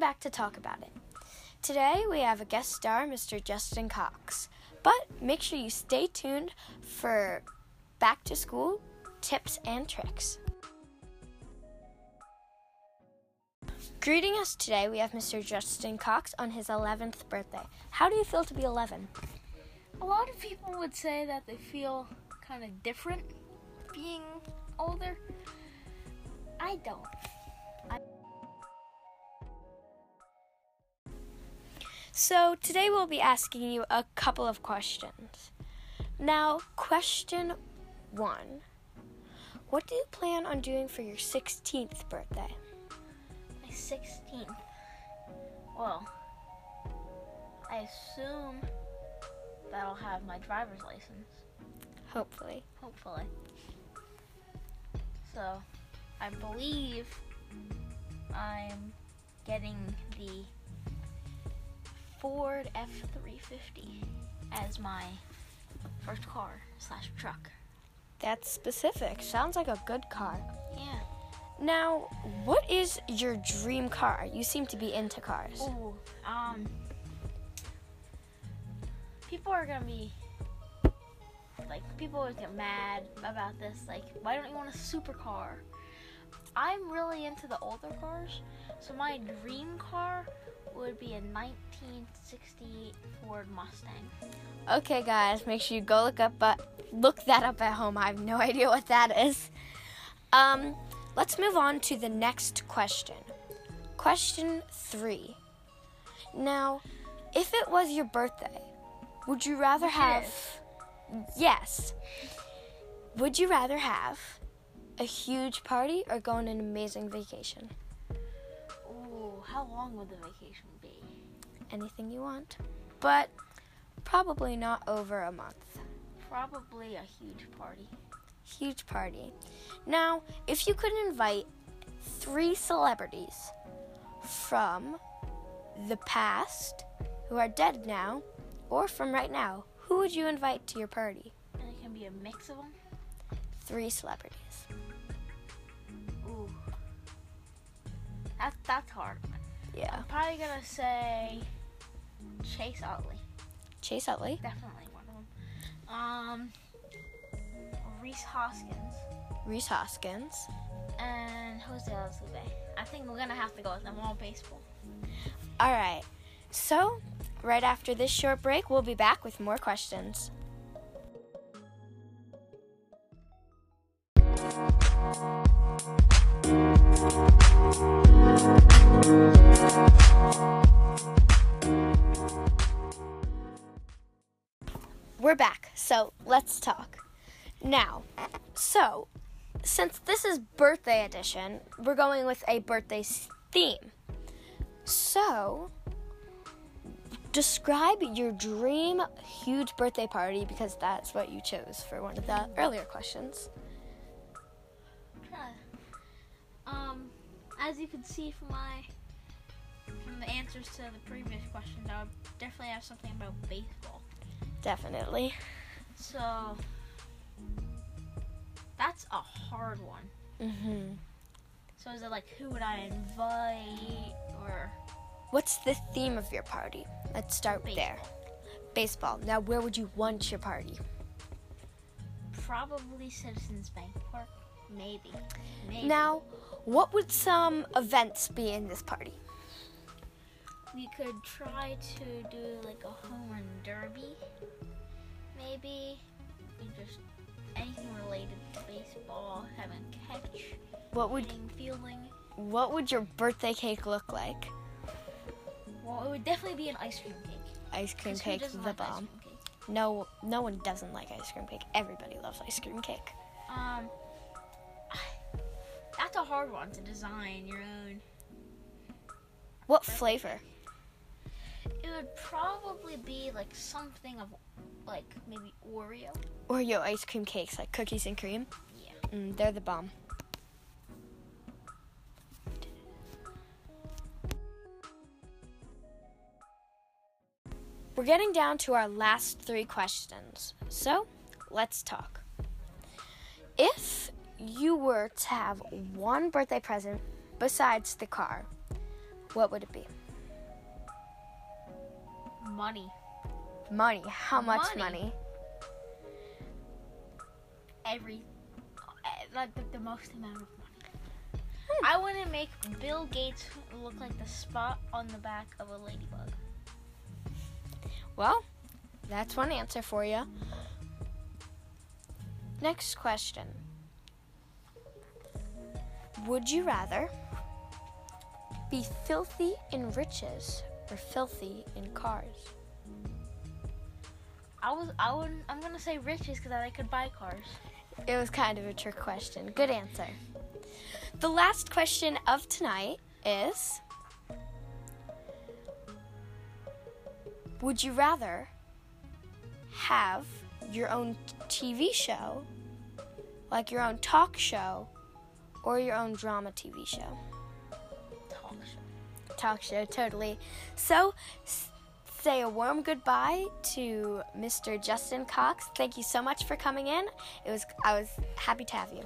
back to talk about it. Today we have a guest star, Mr. Justin Cox. But make sure you stay tuned for back to school tips and tricks. Greeting us today, we have Mr. Justin Cox on his 11th birthday. How do you feel to be 11? A lot of people would say that they feel kind of different being older. I don't. So, today we'll be asking you a couple of questions. Now, question one What do you plan on doing for your 16th birthday? My 16th. Well, I assume that I'll have my driver's license. Hopefully. Hopefully. So, I believe I'm getting the Ford F 350 as my first car slash truck. That's specific. Sounds like a good car. Yeah. Now, what is your dream car? You seem to be into cars. Ooh, um, people are gonna be like, people always get mad about this. Like, why don't you want a supercar? I'm really into the older cars, so my dream car would be a 1968 Ford Mustang. Okay, guys, make sure you go look up, but look that up at home. I have no idea what that is. Um, let's move on to the next question. Question three. Now, if it was your birthday, would you rather have? Yes. Would you rather have a huge party or go on an amazing vacation? How long would the vacation be? Anything you want, but probably not over a month. Probably a huge party. Huge party. Now, if you could invite three celebrities from the past who are dead now or from right now, who would you invite to your party? And it can be a mix of them. Three celebrities. That, that's hard. Yeah. I'm probably gonna say Chase Utley. Chase Utley. Definitely one of them. Um, Rhys Hoskins Rhys Hoskins. and Jose Altuve. I think we're gonna have to go with them all baseball. All right. So, right after this short break, we'll be back with more questions. We're back. So, let's talk. Now, so, since this is birthday edition, we're going with a birthday theme. So, describe your dream huge birthday party because that's what you chose for one of the earlier questions. As you can see from my from the answers to the previous questions, I would definitely have something about baseball. Definitely. So that's a hard one. Mhm. So is it like who would I invite or What's the theme of your party? Let's start there. Baseball. Now, where would you want your party? probably Citizens Bank Park? Maybe. Maybe. Now, what would some events be in this party? we could try to do like a home run derby. Maybe we just anything related to baseball, having catch, What would fielding. what would your birthday cake look like? Well, it would definitely be an ice cream cake. Ice cream cake, the like bomb. cake? No, no one doesn't like ice cream cake. Everybody loves ice cream cake. Um, hard one to design your own. What flavor? It would probably be like something of like maybe Oreo. Oreo ice cream cakes, like cookies and cream. Yeah. Mm, they're the bomb. We're getting down to our last three questions. So, let's talk. If you were to have one birthday present besides the car, what would it be? Money. Money. How much Money. money? Every, eh, like the, the most amount of money. I want to make Bill Gates look like the spot on the back of a ladybug. Well, that's one answer for you. Next question. Would you rather be filthy in riches or filthy in cars? I was, I would, I'm gonna say riches because I could buy cars. It was kind of a trick question. Good answer. The last question of tonight is Would you rather have your own TV show, like your own talk show, or your own drama TV show? Talk show. Talk show, totally. So, say a warm goodbye to Mr. Justin Cox. Thank you so much for coming in. It was I was happy to have you.